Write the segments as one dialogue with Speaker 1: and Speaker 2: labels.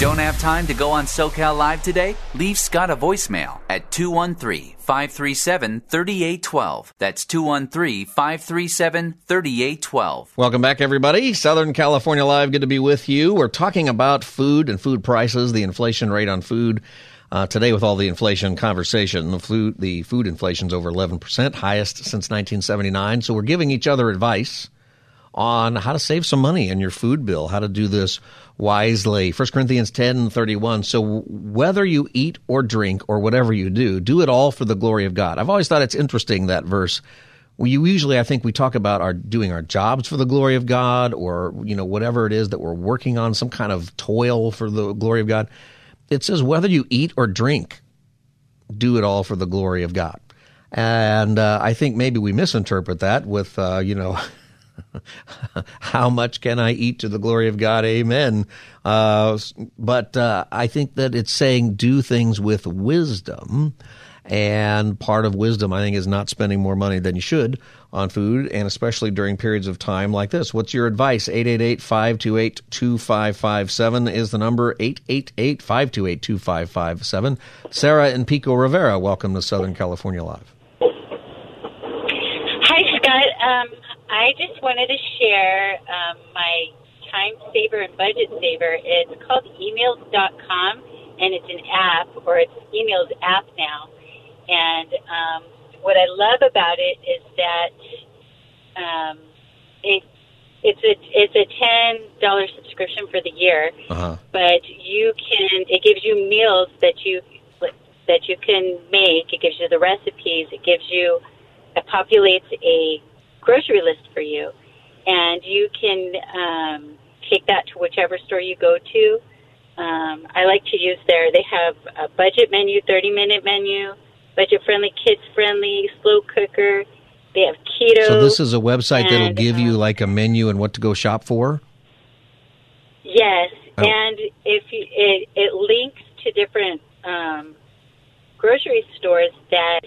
Speaker 1: Don't have time to go on SoCal Live today? Leave Scott a voicemail at 213 537 3812. That's 213 537 3812.
Speaker 2: Welcome back, everybody. Southern California Live, good to be with you. We're talking about food and food prices, the inflation rate on food. Uh, today, with all the inflation conversation, the food, the food inflation's over 11%, highest since 1979. So we're giving each other advice on how to save some money in your food bill, how to do this wisely. 1 Corinthians 10 31. So whether you eat or drink or whatever you do, do it all for the glory of God. I've always thought it's interesting that verse. We usually, I think, we talk about our doing our jobs for the glory of God, or you know whatever it is that we're working on, some kind of toil for the glory of God. It says whether you eat or drink, do it all for the glory of God. And uh, I think maybe we misinterpret that with uh, you know. How much can I eat to the glory of God? Amen. Uh, but uh, I think that it's saying do things with wisdom. And part of wisdom, I think, is not spending more money than you should on food, and especially during periods of time like this. What's your advice? 888 528 2557 is the number 888 528 2557. Sarah in Pico Rivera, welcome to Southern California Live.
Speaker 3: Hi, Scott. Um, I just wanted to share um, my time saver and budget saver. It's called emeals.com, and it's an app, or it's eMeals app now. And um, what I love about it is that um, it it's a it's a ten dollar subscription for the year,
Speaker 2: uh-huh.
Speaker 3: but you can it gives you meals that you that you can make. It gives you the recipes. It gives you it populates a grocery list for you, and you can um, take that to whichever store you go to. Um, I like to use their. They have a budget menu, thirty minute menu, budget friendly, kids friendly, slow cooker. They have keto.
Speaker 2: So this is a website that'll
Speaker 3: and,
Speaker 2: give you
Speaker 3: um,
Speaker 2: like a menu and what to go shop for.
Speaker 3: Yes,
Speaker 2: Oh.
Speaker 3: and if you, it it links to different um, grocery stores that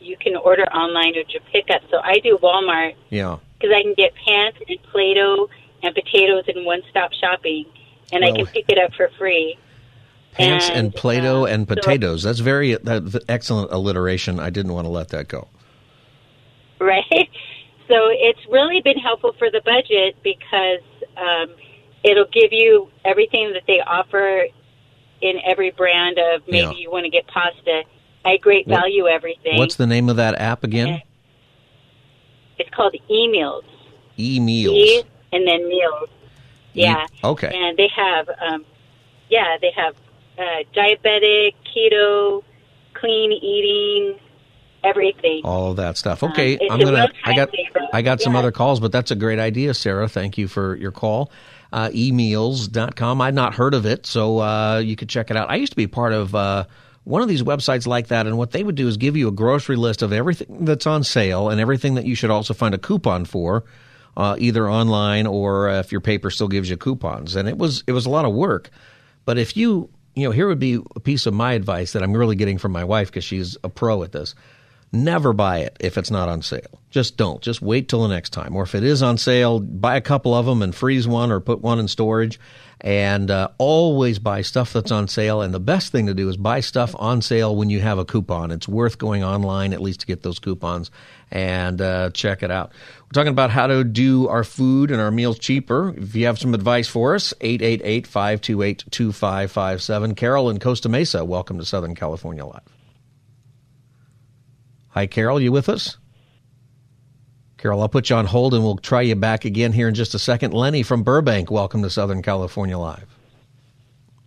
Speaker 3: you can order online or to pick up. So I do Walmart
Speaker 2: Yeah.
Speaker 3: because I can get pants and Play-Doh and potatoes in one-stop shopping, and I can pick it up for free.
Speaker 2: Pants and,
Speaker 3: And,
Speaker 2: Play-Doh
Speaker 3: uh,
Speaker 2: and
Speaker 3: so-
Speaker 2: potatoes. That's very that's excellent alliteration. I didn't want to let that go.
Speaker 3: right? So it's really been helpful for the budget because um, it'll give you everything that they offer in every brand of maybe
Speaker 2: Yeah.
Speaker 3: you want to get pasta. I great
Speaker 2: What-
Speaker 3: value everything.
Speaker 2: What's the name of that app again?
Speaker 3: It's called eMeals.
Speaker 2: E Meals.
Speaker 3: E and then meals. Yeah.
Speaker 2: okay.
Speaker 3: And they have, um, yeah, they have uh, diabetic, keto, clean eating, everything.
Speaker 2: All of that stuff. Okay,
Speaker 3: Um,
Speaker 2: I'm gonna. I got.
Speaker 3: saver.
Speaker 2: I got some
Speaker 3: Yeah.
Speaker 2: other calls, but that's a great idea, Sarah. Thank you for your call. Uh, emeals.com. I'd not heard of it, so uh, you could check it out. I used to be part of uh, one of these websites like that, and what they would do is give you a grocery list of everything that's on sale and everything that you should also find a coupon for, uh, either online or uh, if your paper still gives you coupons. And it was it was a lot of work, but if you you know here would be a piece of my advice that I'm really getting from my wife because she's a pro at this. Never buy it if it's not on sale. Just don't. Just wait till the next time. Or if it is on sale, buy a couple of them and freeze one or put one in storage. And uh, always buy stuff that's on sale. And the best thing to do is buy stuff on sale when you have a coupon. It's worth going online at least to get those coupons and uh, check it out. We're talking about how to do our food and our meals cheaper. If you have some advice for us, 888 528 2557. Carol in Costa Mesa, welcome to Southern California Live. Hi, Carol. You with us? Carol, I'll put you on hold and we'll try you back again here in just a second. Lenny from Burbank, welcome to Southern California Live.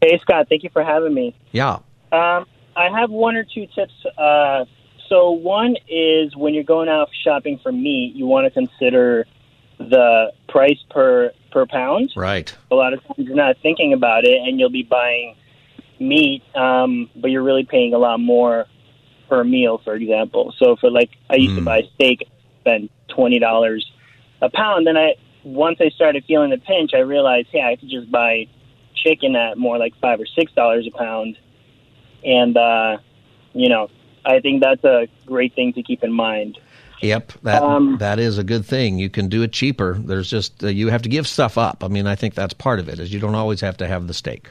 Speaker 4: Hey, Scott. Thank you for having me.
Speaker 2: Yeah.
Speaker 4: Um, I have one or two tips. Uh, so, one is when you're going out shopping for meat, you want to consider the price per per pound.
Speaker 2: Right.
Speaker 4: A lot of times you're not thinking about it, and you'll be buying meat, um, but you're really paying a lot more per meal, for example. So for like, I used to
Speaker 2: Mm.
Speaker 4: buy steak, spend twenty dollars a pound. Then I once I started feeling the pinch, I realized, hey, I could just buy chicken at more like five or six dollars a pound, and uh, you know, I think that's a great thing to keep in mind.
Speaker 2: Yep, that
Speaker 4: Um,
Speaker 2: that is a good thing. You can do it cheaper. There's just uh, you have to give stuff up. I mean, I think that's part of it. Is you don't always have to have the steak.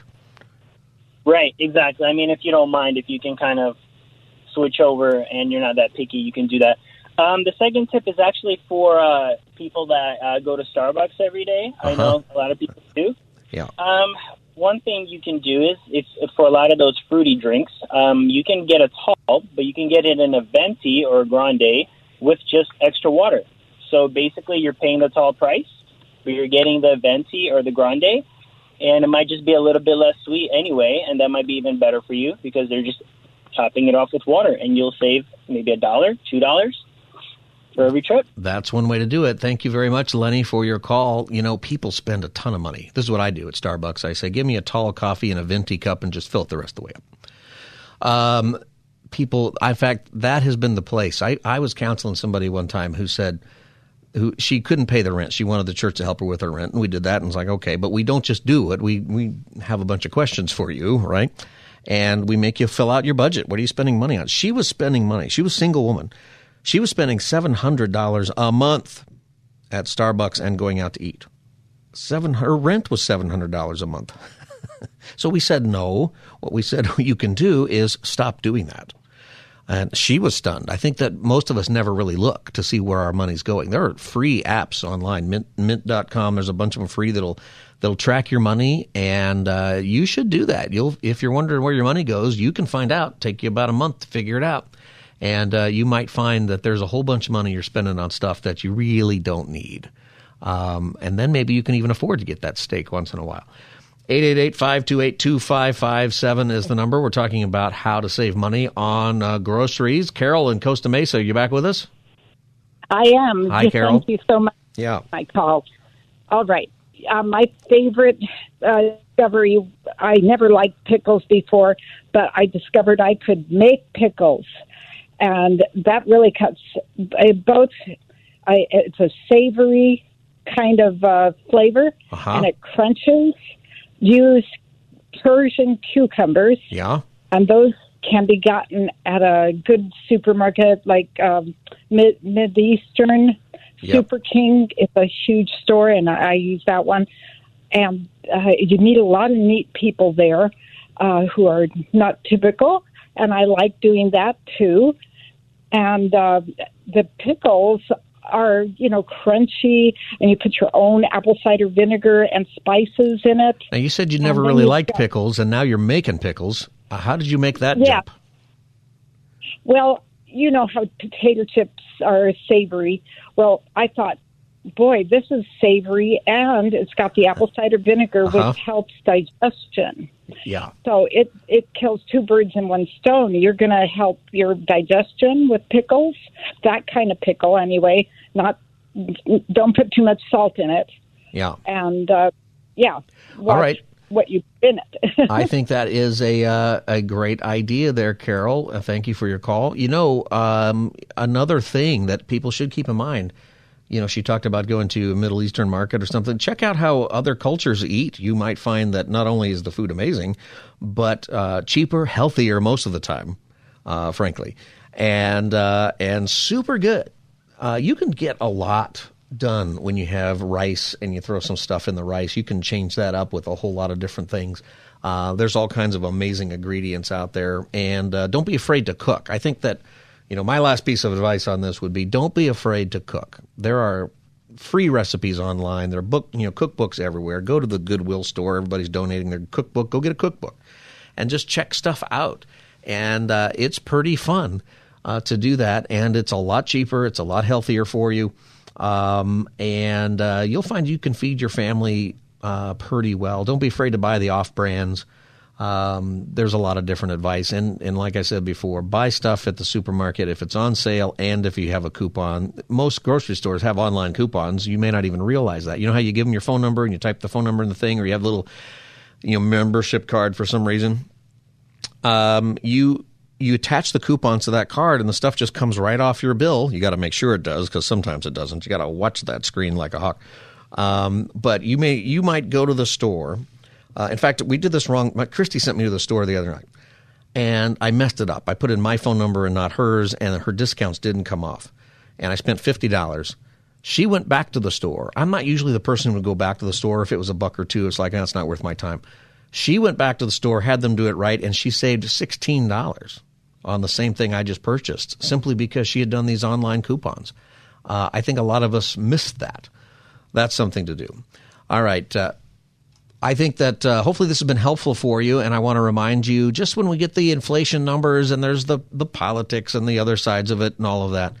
Speaker 4: Right, exactly. I mean, if you don't mind, if you can kind of switch over and you're not that picky, you can do that. Um, the second tip is actually for uh, people that uh, go to Starbucks every day. I
Speaker 2: Uh-huh.
Speaker 4: know a lot of people do.
Speaker 2: Yeah.
Speaker 4: Um, one thing you can do is, if for a lot of those fruity drinks, um, you can get a tall, but you can get it in a venti or a grande with just extra water. So basically, you're paying the tall price, but you're getting the venti or the grande, and it might just be a little bit less sweet anyway, and that might be even better for you because they're just topping it off with water, and you'll save maybe a dollar, two dollars for every trip.
Speaker 2: That's one way to do it. Thank you very much, Lenny, for your call. You know, people spend a ton of money. This is what I do at Starbucks. I say, give me a tall coffee and a venti cup and just fill it the rest of the way up. Um, people, in fact, that has been the place. I, I was counseling somebody one time who said, who she couldn't pay the rent. She wanted the church to help her with her rent, and we did that. And it's like, okay, but we don't just do it. We we have a bunch of questions for you, right? And we make you fill out your budget. What are you spending money on? She was spending money. She was a single woman. She was spending seven hundred dollars a month at Starbucks and going out to eat. Seven her rent was seven hundred dollars a month. so we said no. What we said you can do is stop doing that. And she was stunned. I think that most of us never really look to see where our money's going. There are free apps online, mint, mint.com. There's a bunch of them free that'll that'll track your money, and uh, you should do that. You'll if you're wondering where your money goes, you can find out. Take you about a month to figure it out, and uh, you might find that there's a whole bunch of money you're spending on stuff that you really don't need. Um, and then maybe you can even afford to get that steak once in a while. 888-528-2557 is the number. We're talking about how to save money on uh, groceries. Carol in Costa Mesa, you back with us?
Speaker 5: I am.
Speaker 2: Hi,
Speaker 5: Just
Speaker 2: Carol.
Speaker 5: Thank you so much
Speaker 2: Yeah.
Speaker 5: for my call. All right. Uh, my favorite uh, discovery, I never liked pickles before, but I discovered I could make pickles. And that really cuts both. I, it's a savory kind of uh, flavor,
Speaker 2: Uh-huh.
Speaker 5: and it crunches. Use Persian cucumbers
Speaker 2: Yeah.
Speaker 5: and those can be gotten at a good supermarket like um, Mid Mid Eastern
Speaker 2: Yep.
Speaker 5: Super King. It's a huge store, and I, I use that one. And uh, you meet a lot of neat people there uh, who are not typical, and I like doing that too. And uh, the pickles are, you know, crunchy, and you put your own apple cider vinegar and spices in it.
Speaker 2: Now, you said you never really liked
Speaker 5: got-
Speaker 2: pickles, and now you're making pickles. Uh, how did you make that
Speaker 5: Yeah.
Speaker 2: jump?
Speaker 5: Well, you know how potato chips are savory. Well, I thought, boy, this is savory and it's got the apple cider vinegar,
Speaker 2: Uh-huh.
Speaker 5: which helps digestion.
Speaker 2: Yeah.
Speaker 5: So it it kills two birds in one stone. You're going to help your digestion with pickles, that kind of pickle anyway. Not don't put too much salt in it,
Speaker 2: Yeah.
Speaker 5: and uh, yeah, watch
Speaker 2: right.
Speaker 5: what you put in it.
Speaker 2: I think that is a uh, a great idea there, Carol. Uh, thank you for your call. You know, um, another thing that people should keep in mind. You know, she talked about going to a Middle Eastern market or something. Check out how other cultures eat. You might find that not only is the food amazing, but uh, cheaper, healthier most of the time, uh, frankly, and uh, and super good. Uh, you can get a lot done when you have rice and you throw some stuff in the rice. You can change that up with a whole lot of different things. Uh, there's all kinds of amazing ingredients out there, and uh, don't be afraid to cook. I think that, you know, my last piece of advice on this would be don't be afraid to cook. There are free recipes online. There are book, you know, cookbooks everywhere. Go to the Goodwill store. Everybody's donating their cookbook. Go get a cookbook, and just check stuff out. And uh, it's pretty fun uh, to do that, and it's a lot cheaper. It's a lot healthier for you, um, and uh, you'll find you can feed your family uh, pretty well. Don't be afraid to buy the off brands. Um, there's a lot of different advice, and and like I said before, buy stuff at the supermarket if it's on sale and if you have a coupon. Most grocery stores have online coupons. You may not even realize that. You know how you give them your phone number and you type the phone number in the thing, or you have a little, you know, membership card for some reason. Um, you you attach the coupons to that card and the stuff just comes right off your bill. You got to make sure it does because sometimes it doesn't. You got to watch that screen like a hawk. Um, but you may you might go to the store uh, in fact, we did this wrong. Christy sent me to the store the other night, and I messed it up. I put in my phone number and not hers, and her discounts didn't come off. And I spent fifty dollars. She went back to the store. I'm not usually the person who would go back to the store if it was a buck or two. It's like that's not worth my time. She went back to the store, had them do it right, and she saved sixteen dollars on the same thing I just purchased simply because she had done these online coupons. Uh, I think a lot of us missed that. That's something to do. All right. Uh, I think that uh, hopefully this has been helpful for you. And I want to remind you just when we get the inflation numbers and there's the, the politics and the other sides of it and all of that,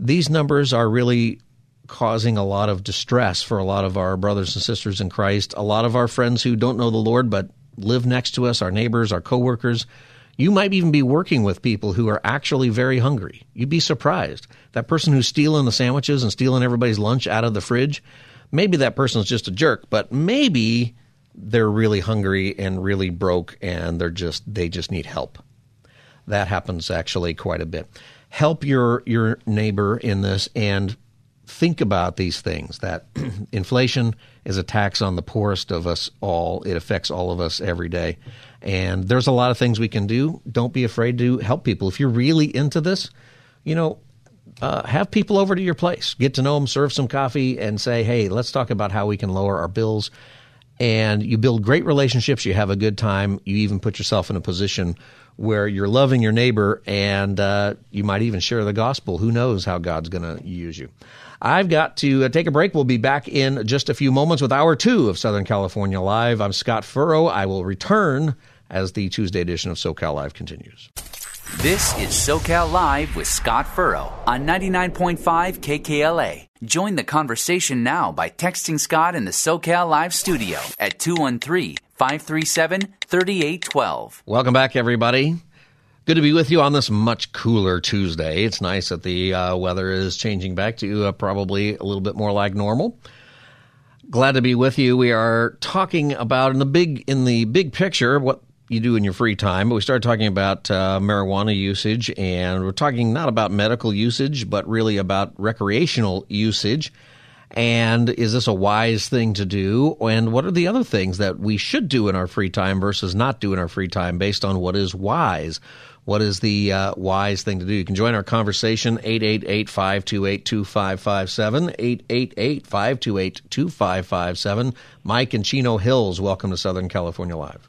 Speaker 2: these numbers are really causing a lot of distress for a lot of our brothers and sisters in Christ, a lot of our friends who don't know the Lord but live next to us, our neighbors, our coworkers. You might even be working with people who are actually very hungry. You'd be surprised. That person who's stealing the sandwiches and stealing everybody's lunch out of the fridge, maybe that person's just a jerk, but maybe they're really hungry and really broke and they're just they just need help. That happens actually quite a bit. Help your your neighbor in this and think about these things that inflation is a tax on the poorest of us all. It affects all of us every day. And there's a lot of things we can do. Don't be afraid to help people. If you're really into this, you know, uh, have people over to your place, get to know them, serve some coffee, and say, hey, let's talk about how we can lower our bills and you build great relationships. You have a good time. You even put yourself in a position where you're loving your neighbor, and uh, you might even share the gospel. Who knows how God's going to use you? I've got to uh, take a break. We'll be back in just a few moments with hour two of Southern California Live. I'm Scott Furrow. I will return as the Tuesday edition of SoCal Live continues.
Speaker 1: This is SoCal Live with Scott Furrow on 99.5 KKLA. Join the conversation now by texting Scott in the SoCal Live studio at 213 537 3812.
Speaker 2: Welcome back, everybody. Good to be with you on this much cooler Tuesday. It's nice that the uh, weather is changing back to uh, probably a little bit more like normal. Glad to be with you. We are talking about in the big in the big picture what you do in your free time. But we started talking about uh, marijuana usage, and we're talking not about medical usage, but really about recreational usage. And is this a wise thing to do? And what are the other things that we should do in our free time versus not do in our free time based on what is wise? What is the uh, wise thing to do? You can join our conversation, 888-528-2557, 888-528-2557. Mike and Chino Hills, welcome to Southern California Live.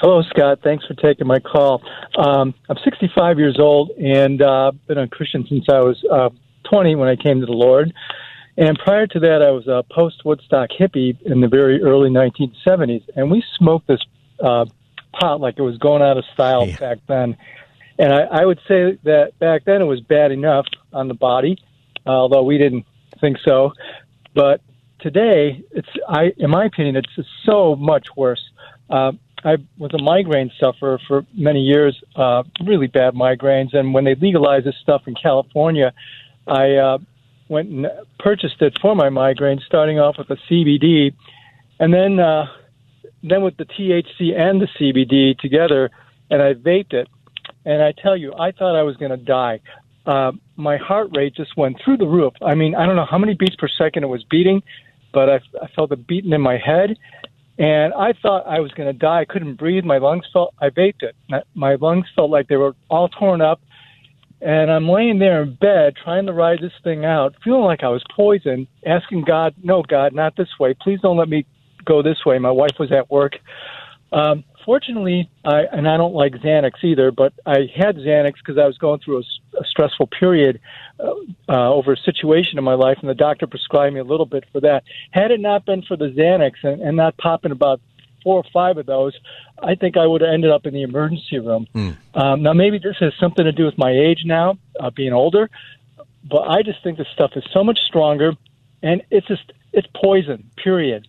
Speaker 6: Hello, Scott. Thanks for taking my call. Um, I'm 65 years old and uh, been a Christian since I was uh, 20 when I came to the Lord. And prior to that, I was a post Woodstock hippie in the very early 1970s. And we smoked this uh, pot like it was going out of style yeah. back then. And I, I would say that back then it was bad enough on the body, uh, although we didn't think so. But today, it's I, in my opinion, it's so much worse. Uh, I was a migraine sufferer for many years, uh, really bad migraines. And when they legalized this stuff in California, I uh, went and purchased it for my migraines, starting off with the CBD, and then uh, then with the THC and the CBD together, and I vaped it. And I tell you, I thought I was going to die. Uh, my heart rate just went through the roof. I mean, I don't know how many beats per second it was beating, but I, I felt it beating in my head and I thought I was going to die. I couldn't breathe. My lungs felt, I vaped it. My lungs felt like they were all torn up. And I'm laying there in bed trying to ride this thing out, feeling like I was poisoned, asking God, no, God, not this way. Please don't let me go this way. My wife was at work. Um, fortunately, I, and I don't like Xanax either, but I had Xanax because I was going through a, a stressful period uh, uh, over a situation in my life, and the doctor prescribed me a little bit for that. Had it not been for the Xanax and, and not popping about four or five of those, I think I would have ended up in the emergency room. Mm. Um, now, maybe this has something to do with my age now, uh, being older, but I just think this stuff is so much stronger, and it's just it's poison. Period.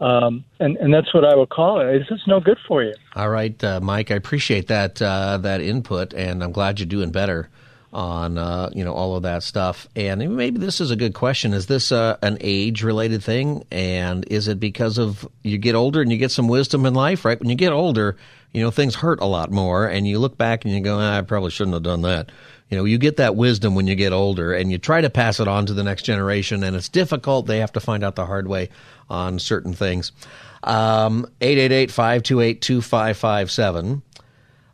Speaker 6: Um, and, and that's what I would call it. It's just no good for you.
Speaker 2: All right, uh, Mike, I appreciate that uh, that input, and I'm glad you're doing better on uh, you know all of that stuff. And maybe this is a good question: Is this uh, an age related thing, and is it because of you get older and you get some wisdom in life? Right, when you get older, you know things hurt a lot more, and you look back and you go, ah, "I probably shouldn't have done that." You know, you get that wisdom when you get older, and you try to pass it on to the next generation, and it's difficult. They have to find out the hard way on certain things. Um, 888-528-2557.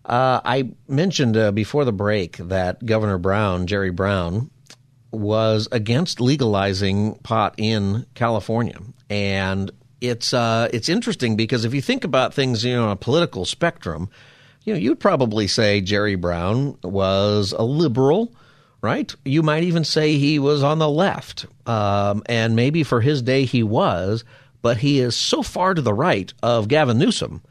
Speaker 2: Uh, I mentioned uh, before the break that Governor Brown, Jerry Brown, was against legalizing pot in California, and it's uh, it's interesting because if you think about things, you know, on a political spectrum, you know, you'd probably say Jerry Brown was a liberal, right? You might even say he was on the left, um, and maybe for his day he was, but he is so far to the right of Gavin Newsom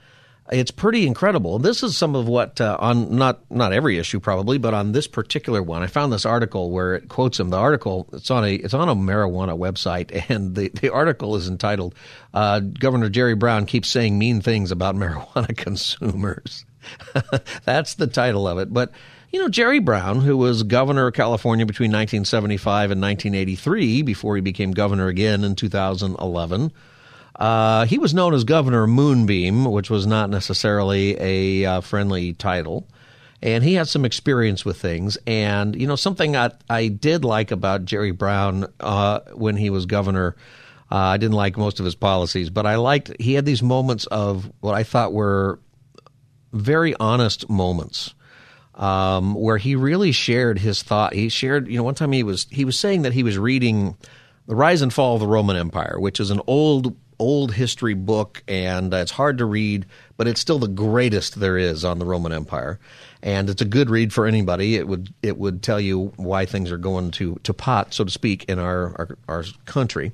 Speaker 2: it's pretty incredible. This is some of what uh, on not not every issue probably, but on this particular one, I found this article where it quotes him. The article it's on a it's on a marijuana website, and the the article is entitled uh, "Governor Jerry Brown keeps saying mean things about marijuana consumers." That's the title of it, but. You know, Jerry Brown, who was governor of California between 1975 and 1983 before he became governor again in 2011, uh, he was known as Governor Moonbeam, which was not necessarily a uh, friendly title. And he had some experience with things. And, you know, something I, I did like about Jerry Brown uh, when he was governor, uh, I didn't like most of his policies, but I liked, he had these moments of what I thought were very honest moments. Um, where he really shared his thought. He shared, you know, one time he was he was saying that he was reading the Rise and Fall of the Roman Empire, which is an old old history book, and it's hard to read, but it's still the greatest there is on the Roman Empire, and it's a good read for anybody. It would it would tell you why things are going to to pot, so to speak, in our our, our country.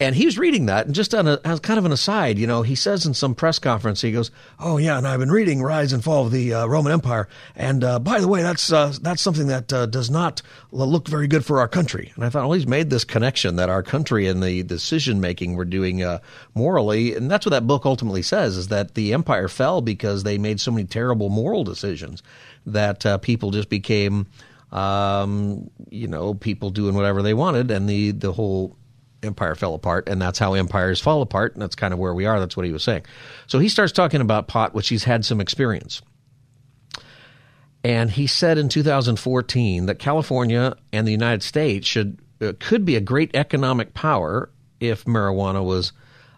Speaker 2: And he was reading that, and just on a as kind of an aside, you know, he says in some press conference, he goes, "Oh yeah, and I've been reading Rise and Fall of the uh, Roman Empire, and uh, by the way, that's uh, that's something that uh, does not look very good for our country." And I thought, well, he's made this connection that our country and the decision making we're doing uh, morally, and that's what that book ultimately says: is that the empire fell because they made so many terrible moral decisions that uh, people just became um, you know, people doing whatever they wanted, and the the whole empire fell apart, and that's how empires fall apart, and that's kind of where we are. That's what he was saying. So he starts talking about pot, which he's had some experience. And he said in 2014 that California and the United States should uh, could be a great economic power if marijuana was.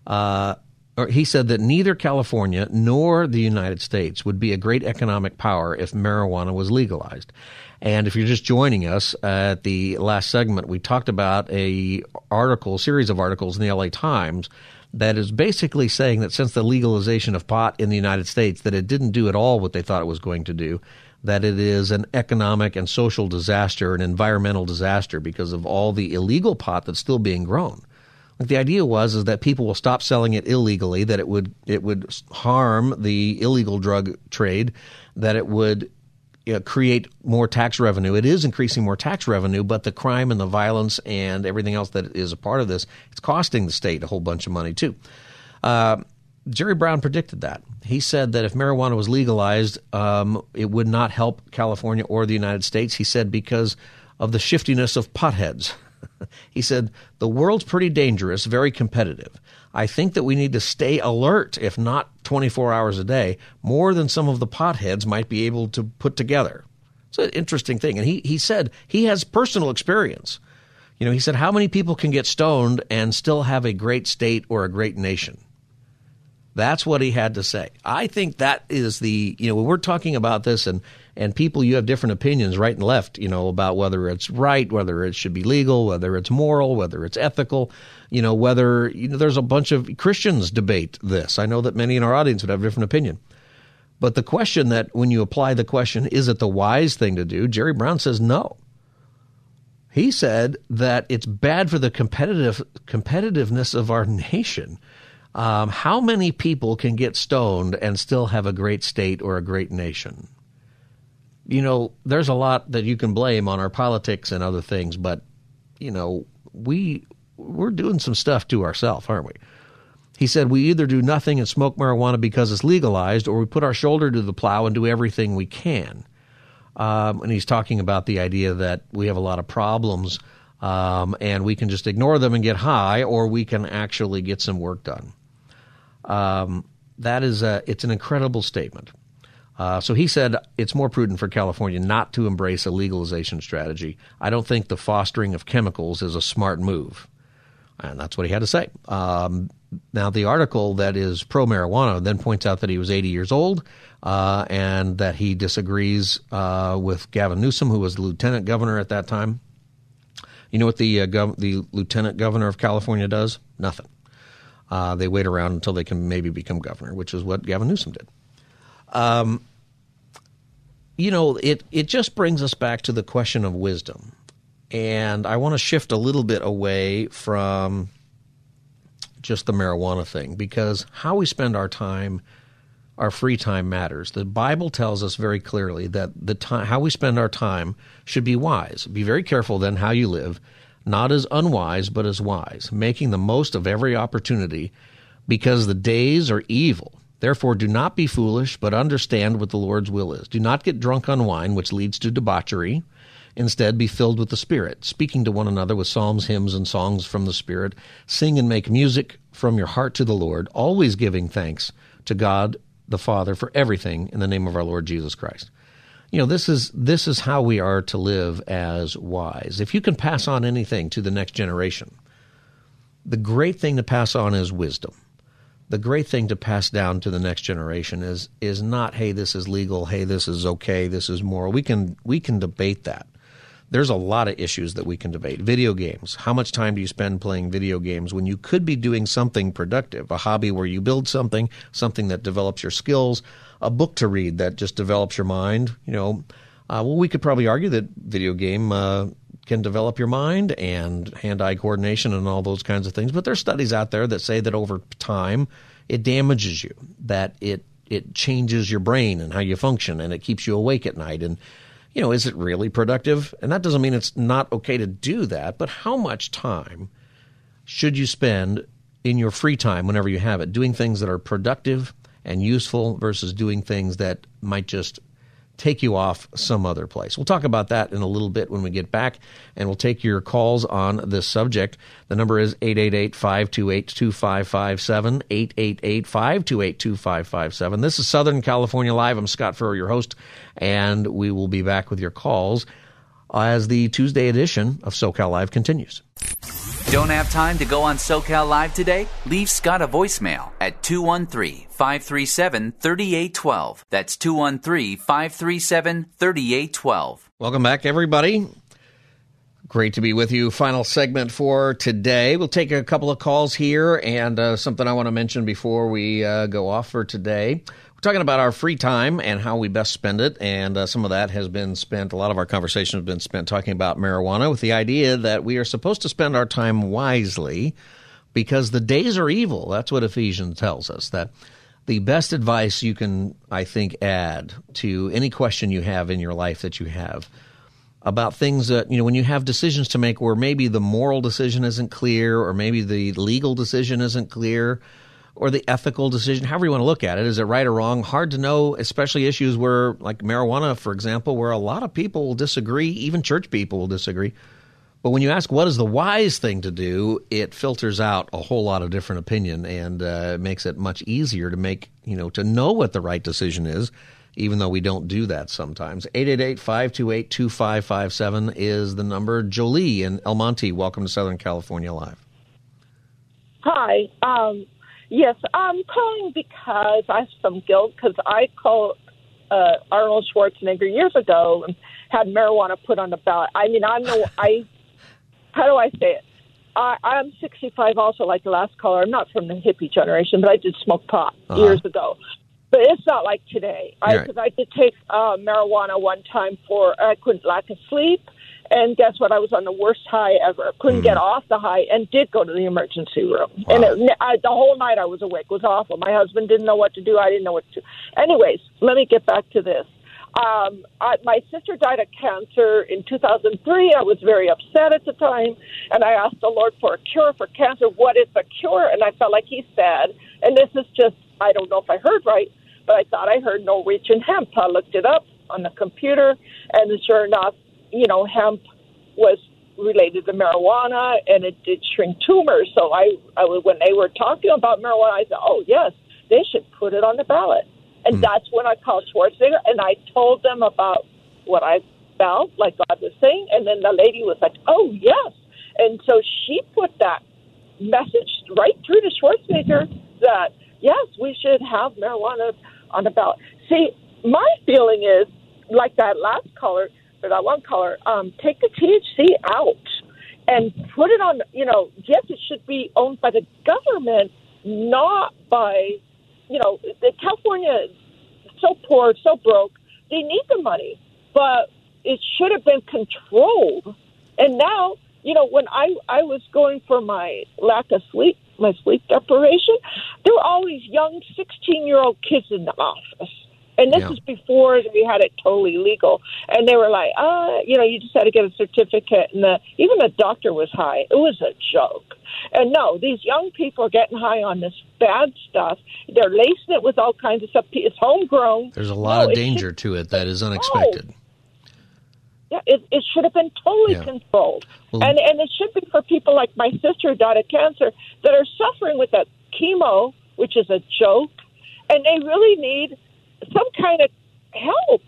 Speaker 2: Uh, or he said that neither California nor the United States would be a great economic power if marijuana was legalized. And if you're just joining us at the last segment, we talked about a article, series of articles in the LA Times that is basically saying that since the legalization of pot in the United States, that it didn't do at all what they thought it was going to do. That it is an economic and social disaster, an environmental disaster because of all the illegal pot that's still being grown. Like the idea was is that people will stop selling it illegally, that it would it would harm the illegal drug trade, that it would you know, create more tax revenue. It is increasing more tax revenue, but the crime and the violence and everything else that is a part of this, it's costing the state a whole bunch of money too. Uh, Jerry Brown predicted that. He said that if marijuana was legalized, um, it would not help California or the United States. He said because of the shiftiness of potheads. he said the world's pretty dangerous, very competitive. I think that we need to stay alert, if not 24 hours a day, more than some of the potheads might be able to put together. It's an interesting thing. And he, he said he has personal experience. You know, he said, How many people can get stoned and still have a great state or a great nation? That's what he had to say. I think that is the, you know, when we're talking about this and, and people, you have different opinions right and left, you know, about whether it's right, whether it should be legal, whether it's moral, whether it's ethical, you know, whether, you know, there's a bunch of Christians debate this. I know that many in our audience would have a different opinion. But the question that when you apply the question, is it the wise thing to do? Jerry Brown says no. He said that it's bad for the competitive competitiveness of our nation um, how many people can get stoned and still have a great state or a great nation? You know, there's a lot that you can blame on our politics and other things, but you know, we we're doing some stuff to ourselves, aren't we? He said, We either do nothing and smoke marijuana because it's legalized, or we put our shoulder to the plow and do everything we can. Um, and he's talking about the idea that we have a lot of problems um, and we can just ignore them and get high, or we can actually get some work done. Um, that is a, it's an incredible statement. Uh, so he said it's more prudent for California not to embrace a legalization strategy. I don't think the fostering of chemicals is a smart move. And that's what he had to say. Um, now, the article that is pro marijuana then points out that he was 80 years old uh, and that he disagrees uh, with Gavin Newsom, who was lieutenant governor at that time. You know what the uh, gov- the lieutenant governor of California does? Nothing. Uh, they wait around until they can maybe become governor, which is what Gavin Newsom did. Um, you know, it it just brings us back to the question of wisdom, and I want to shift a little bit away from just the marijuana thing because how we spend our time our free time matters. The Bible tells us very clearly that the time how we spend our time should be wise. Be very careful then how you live, not as unwise but as wise, making the most of every opportunity because the days are evil. Therefore do not be foolish, but understand what the Lord's will is. Do not get drunk on wine, which leads to debauchery. Instead, be filled with the Spirit, speaking to one another with psalms, hymns, and songs from the Spirit. Sing and make music from your heart to the Lord, always giving thanks to God the Father for everything in the name of our Lord Jesus Christ. You know, this is this is how we are to live as wise. If you can pass on anything to the next generation, the great thing to pass on is wisdom. The great thing to pass down to the next generation is is not, hey, this is legal, hey, this is okay, this is moral. We can we can debate that there's a lot of issues that we can debate. Video games. How much time do you spend playing video games when you could be doing something productive? A hobby where you build something, something that develops your skills, a book to read that just develops your mind. You know, uh, well, we could probably argue that video game uh, can develop your mind and hand-eye coordination and all those kinds of things. But there's studies out there that say that over time it damages you, that it it changes your brain and how you function, and it keeps you awake at night and you know, is it really productive? And that doesn't mean it's not okay to do that, but how much time should you spend in your free time whenever you have it doing things that are productive and useful versus doing things that might just take you off some other place. We'll talk about that in a little bit when we get back, and we'll take your calls on this subject. The number is 888 528 2557. 888 528 2557. This is Southern California Live. I'm Scott Furrow, your host, and we will be back with your calls as the Tuesday edition of SoCal Live continues.
Speaker 1: Don't have time to go on SoCal Live today? Leave Scott a voicemail at 213 537 3812. That's 213 537 3812.
Speaker 2: Welcome back, everybody. Great to be with you. Final segment for today. We'll take a couple of calls here and uh, something I want to mention before we uh, go off for today. Talking about our free time and how we best spend it, and uh, some of that has been spent. A lot of our conversation has been spent talking about marijuana, with the idea that we are supposed to spend our time wisely, because the days are evil. That's what Ephesians tells us. That the best advice you can, I think, add to any question you have in your life that you have about things that you know when you have decisions to make where maybe the moral decision isn't clear or maybe the legal decision isn't clear or the ethical decision, however you want to look at it. Is it right or wrong? Hard to know, especially issues where, like marijuana, for example, where a lot of people will disagree, even church people will disagree. But when you ask what is the wise thing to do, it filters out a whole lot of different opinion and uh, makes it much easier to make, you know, to know what the right decision is, even though we don't do that sometimes. 888-528-2557 is the number. Jolie in El Monte, welcome to Southern California Live.
Speaker 7: Hi. Um, Yes, I'm calling because I have some guilt because I called uh, Arnold Schwarzenegger years ago and had marijuana put on the ballot. I mean, I'm no, I, how do I say it? I, I'm 65 also, like the last caller. I'm not from the hippie generation, but I did smoke pot uh-huh. years ago. But it's not like today. I, right. Cause I did take uh, marijuana one time for, I couldn't lack of sleep and guess what? I was on the worst high ever. Couldn't mm. get off the high and did go to the emergency room. Wow. And it, I, the whole night I was awake. It was awful. My husband didn't know what to do. I didn't know what to do. Anyways, let me get back to this. Um, I, my sister died of cancer in 2003. I was very upset at the time, and I asked the Lord for a cure for cancer. What is the cure? And I felt like He said, and this is just, I don't know if I heard right, but I thought I heard Norwegian hemp. I looked it up on the computer, and sure enough, you know, hemp was related to marijuana, and it did shrink tumors. So I, I when they were talking about marijuana, I said, oh yes, they should put it on the ballot. And mm. that's when I called Schwarzenegger, and I told them about what I felt, like God was saying, and then the lady was like, oh yes, and so she put that message right through to Schwarzenegger that yes, we should have marijuana on the ballot. See, my feeling is like that last caller or that one caller, um, take the THC out and put it on. You know, yes, it should be owned by the government, not by, you know, California is so poor, so broke. They need the money, but it should have been controlled. And now, you know, when I I was going for my lack of sleep, my sleep deprivation, there were all these young sixteen year old kids in the office and this yeah. is before we had it totally legal. And they were like, uh, you know, you just had to get a certificate. And the, even the doctor was high. It was a joke. And no, these young people are getting high on this bad stuff. They're lacing it with all kinds of stuff. It's homegrown.
Speaker 2: There's a lot
Speaker 7: no,
Speaker 2: of danger to it that is unexpected.
Speaker 7: Yeah, it, it should have been totally yeah. controlled. Well, and and it should be for people like my sister who died of cancer that are suffering with that chemo, which is a joke, and they really need some kind of help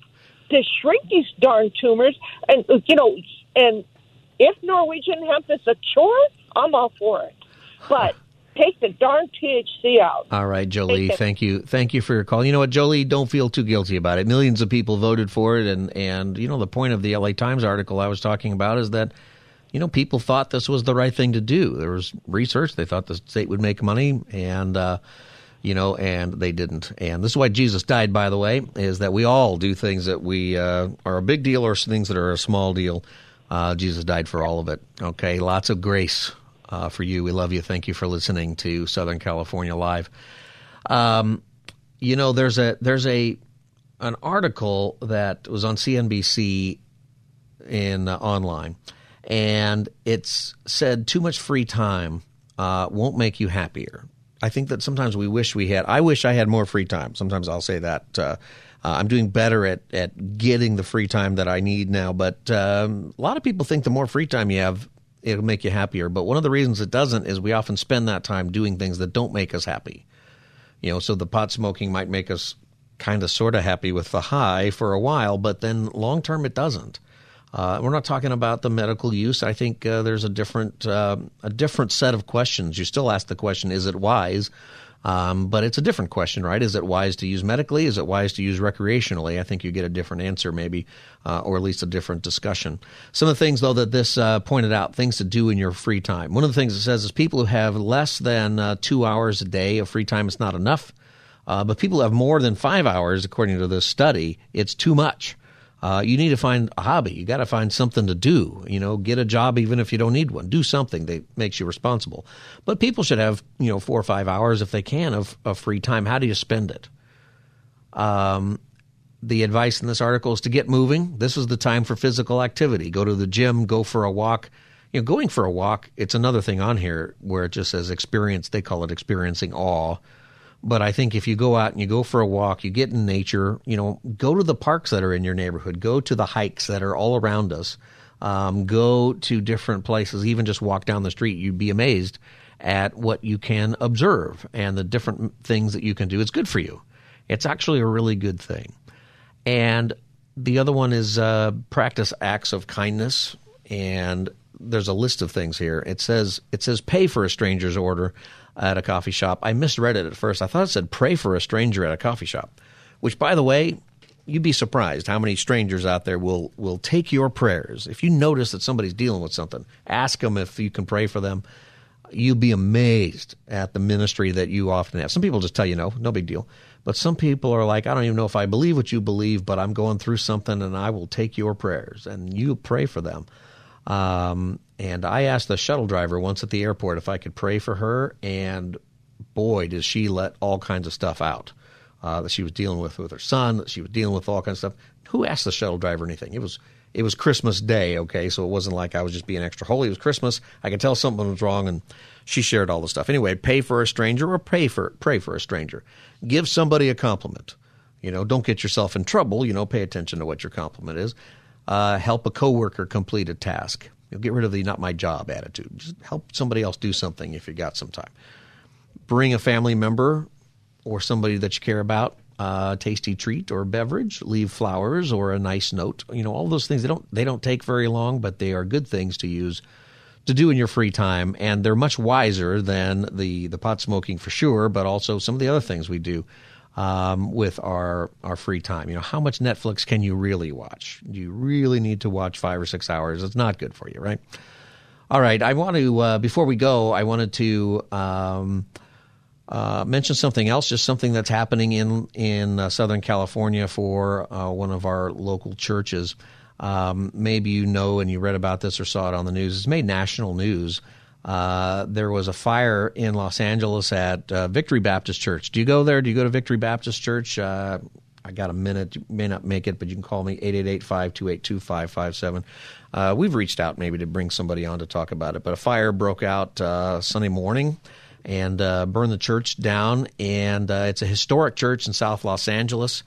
Speaker 7: to shrink these darn tumors. And you know, and if Norwegian hemp is a chore, I'm all for it. But take the darn THC out.
Speaker 2: All right, Jolie, thank you, thank you for your call. You know what, Jolie, don't feel too guilty about it. Millions of people voted for it, and and you know the point of the LA Times article I was talking about is that. You know, people thought this was the right thing to do. There was research; they thought the state would make money, and uh, you know, and they didn't. And this is why Jesus died, by the way, is that we all do things that we uh, are a big deal or things that are a small deal. Uh, Jesus died for all of it. Okay, lots of grace uh, for you. We love you. Thank you for listening to Southern California Live. Um, you know, there's a there's a an article that was on CNBC in uh, online, and it's said too much free time uh, won't make you happier. I think that sometimes we wish we had. I wish I had more free time. Sometimes I'll say that. Uh, uh, I'm doing better at, at getting the free time that I need now. But um, a lot of people think the more free time you have, it'll make you happier. But one of the reasons it doesn't is we often spend that time doing things that don't make us happy. You know, so the pot smoking might make us kind of sort of happy with the high for a while, but then long term it doesn't. Uh, we're not talking about the medical use. I think uh, there's a different uh, a different set of questions. You still ask the question: Is it wise? Um, but it's a different question, right? Is it wise to use medically? Is it wise to use recreationally? I think you get a different answer, maybe, uh, or at least a different discussion. Some of the things, though, that this uh, pointed out, things to do in your free time. One of the things it says is people who have less than uh, two hours a day of free time is not enough. but people who have more than five hours, according to this study, it's too much uh, you need to find a hobby. You got to find something to do. You know, get a job even if you don't need one. Do something that makes you responsible. But people should have you know four or five hours if they can of, of free time. How do you spend it? Um, the advice in this article is to get moving. This is the time for physical activity. Go to the gym. Go for a walk. You know, going for a walk. It's another thing on here where it just says experience. They call it experiencing awe but I think if you go out and you go for a walk, you get in nature, you know, go to the parks that are in your neighborhood, go to the hikes that are all around us, um, go to different places, even just walk down the street. You'd be amazed at what you can observe and the different things that you can do. It's good for you. It's actually a really good thing. And the other one is uh, practice acts of kindness. And there's a list of things here. It says it says pay for a stranger's order at a coffee shop. I misread it at first. I thought it said pray for a stranger at a coffee shop, which, by the way, you'd be surprised how many strangers out there will will take your prayers. If you notice that somebody's dealing with something, ask them if you can pray for them. You'll be amazed at the ministry that you often have. Some people just tell you no, no big deal. But some people are like, I don't even know if I believe what you believe, but I'm going through something and I will take your prayers and you pray for them. Um, and I asked the shuttle driver once at the airport if I could pray for her, and boy, does she let all kinds of stuff out. uh, that she was dealing with with her son, that she was dealing with all kinds of stuff. Who asked the shuttle driver anything? It was it was Christmas Day, okay, so it wasn't like I was just being extra holy. It was Christmas. I could tell something was wrong, and she shared all the stuff. Anyway, pay for a stranger or pray for pray for a stranger. Give somebody a compliment. You know, don't get yourself in trouble. You know, pay attention to what your compliment is. Uh, help a coworker complete a task. You'll get rid of the "not my job" attitude. Just help somebody else do something if you got some time. Bring a family member or somebody that you care about a tasty treat or beverage, leave flowers or a nice note. You know, all those things they don't they don't take very long, but they are good things to use to do in your free time, and they're much wiser than the the pot smoking for sure, but also some of the other things we do um, with our our free time. You know, how much Netflix can you really watch? Do you really need to watch five or six hours? It's not good for you, right? All right, I want to uh, before we go, I wanted to. Um, uh, mention something else, just something that's happening in in uh, Southern California for uh, one of our local churches. Um, maybe you know and you read about this or saw it on the news. It's made national news. Uh, there was a fire in Los Angeles at uh, Victory Baptist Church. Do you go there? Do you go to Victory Baptist Church? I got a minute. You may not make it, but you can call me 888-528-2557. Uh, we've reached out maybe to bring somebody on to talk about it. But a fire broke out uh, Sunday morning and uh, burned the church down. And uh, it's a historic church in South Los Angeles.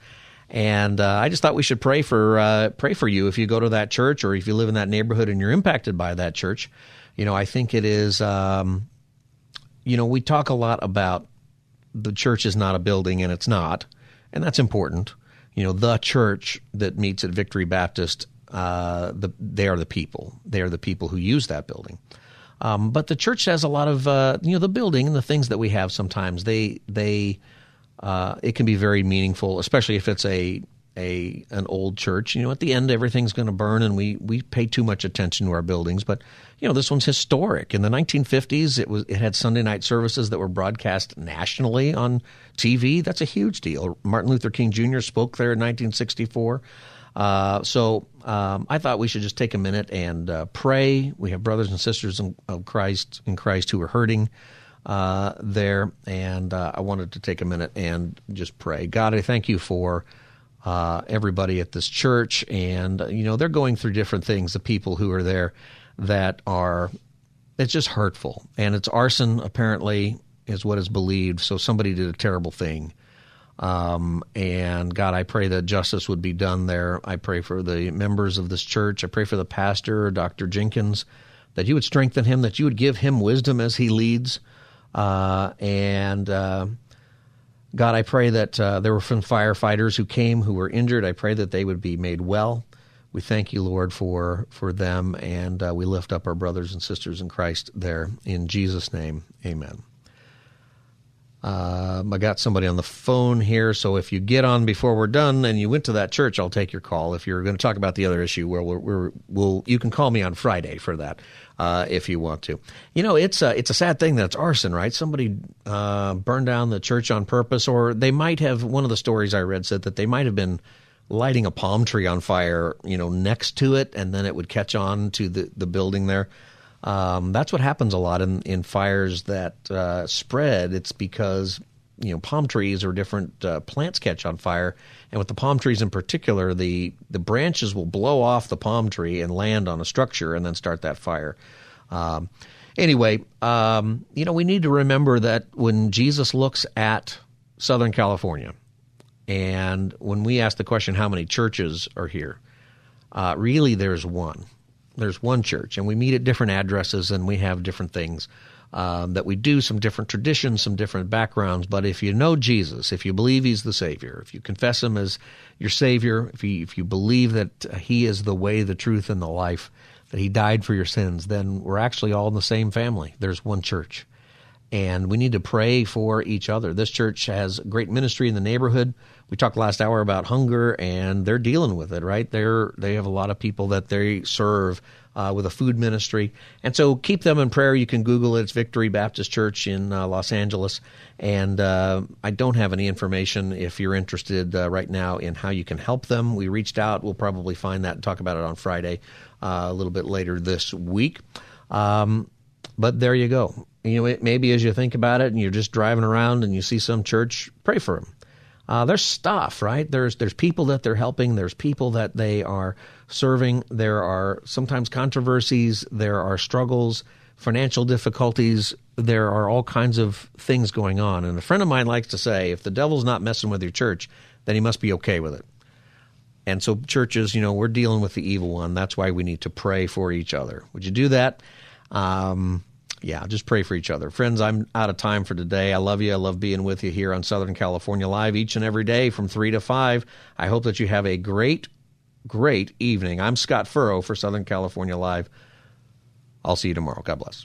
Speaker 2: And uh, I just thought we should pray for uh, pray for you if you go to that church or if you live in that neighborhood and you're impacted by that church. You know, I think it is. Um, you know, we talk a lot about the church is not a building, and it's not, and that's important. You know, the church that meets at Victory Baptist, uh, the, they are the people. They are the people who use that building. Um, but the church has a lot of uh, you know the building and the things that we have. Sometimes they they uh, it can be very meaningful, especially if it's a a an old church. You know, at the end everything's going to burn, and we we pay too much attention to our buildings. But you know, this one's historic. In the 1950s, it was it had Sunday night services that were broadcast nationally on TV. That's a huge deal. Martin Luther King Jr. spoke there in 1964. Uh, so um, I thought we should just take a minute and uh, pray. We have brothers and sisters in, of Christ in Christ who are hurting uh, there, and uh, I wanted to take a minute and just pray. God, I thank you for uh, everybody at this church, and you know they're going through different things. The people who are there that are it's just hurtful, and it's arson. Apparently, is what is believed. So somebody did a terrible thing um, and God, I pray that justice would be done there. I pray for the members of this church. I pray for the pastor, Dr. Jenkins, that you would strengthen him, that you would give him wisdom as he leads. Uh, and uh, God, I pray that uh, there were some firefighters who came who were injured. I pray that they would be made well. We thank you, Lord, for for them, and uh, we lift up our brothers and sisters in Christ there. In Jesus' name, Amen. Um, I got somebody on the phone here, so if you get on before we're done and you went to that church, I'll take your call. If you're going to talk about the other issue, well, we're, we're, we'll you can call me on Friday for that uh, if you want to. You know, it's a, it's a sad thing that it's arson, right? Somebody uh, burned down the church on purpose, or they might have. One of the stories I read said that they might have been lighting a palm tree on fire, you know, next to it, and then it would catch on to the the building there. Um, that's what happens a lot in, in fires that uh, spread. It's because you know palm trees or different uh, plants catch on fire, and with the palm trees in particular, the the branches will blow off the palm tree and land on a structure and then start that fire. Um, anyway, um, you know we need to remember that when Jesus looks at Southern California, and when we ask the question, how many churches are here? Uh, really, there's one there's one church, and we meet at different addresses, and we have different things um, that we do, some different traditions, some different backgrounds. But if you know Jesus, if you believe He's the Savior, if you confess Him as your Savior, if you if you believe that He is the way, the truth, and the life, that He died for your sins, then we're actually all in the same family. There's one church, and we need to pray for each other. This church has great ministry in the neighborhood we talked last hour about hunger, and they're dealing with it. Right, they're they have a lot of people that they serve uh, with a food ministry, and so keep them in prayer. You can Google it. It's Victory Baptist Church in uh, Los Angeles, and uh, I don't have any information if you're interested uh, right now in how you can help them. We reached out. We'll probably find that and talk about it on Friday uh, a little bit later this week. Um, but there you go. You know, maybe as you think about it, and you're just driving around and you see some church, pray for them uh, there's stuff, right? There's there's people that they're helping. There's people that they are serving. There are sometimes controversies. There are struggles, financial difficulties. There are all kinds of things going on. And a friend of mine likes to say, if the devil's not messing with your church, then he must be okay with it. And so, churches, you know, we're dealing with the evil one. That's why we need to pray for each other. Would you do that? Um, yeah, just pray for each other. Friends, I'm out of time for today. I love you. I love being with you here on Southern California Live each and every day from 3 to 5. I hope that you have a great, great evening. I'm Scott Furrow for Southern California Live. I'll see you tomorrow. God bless.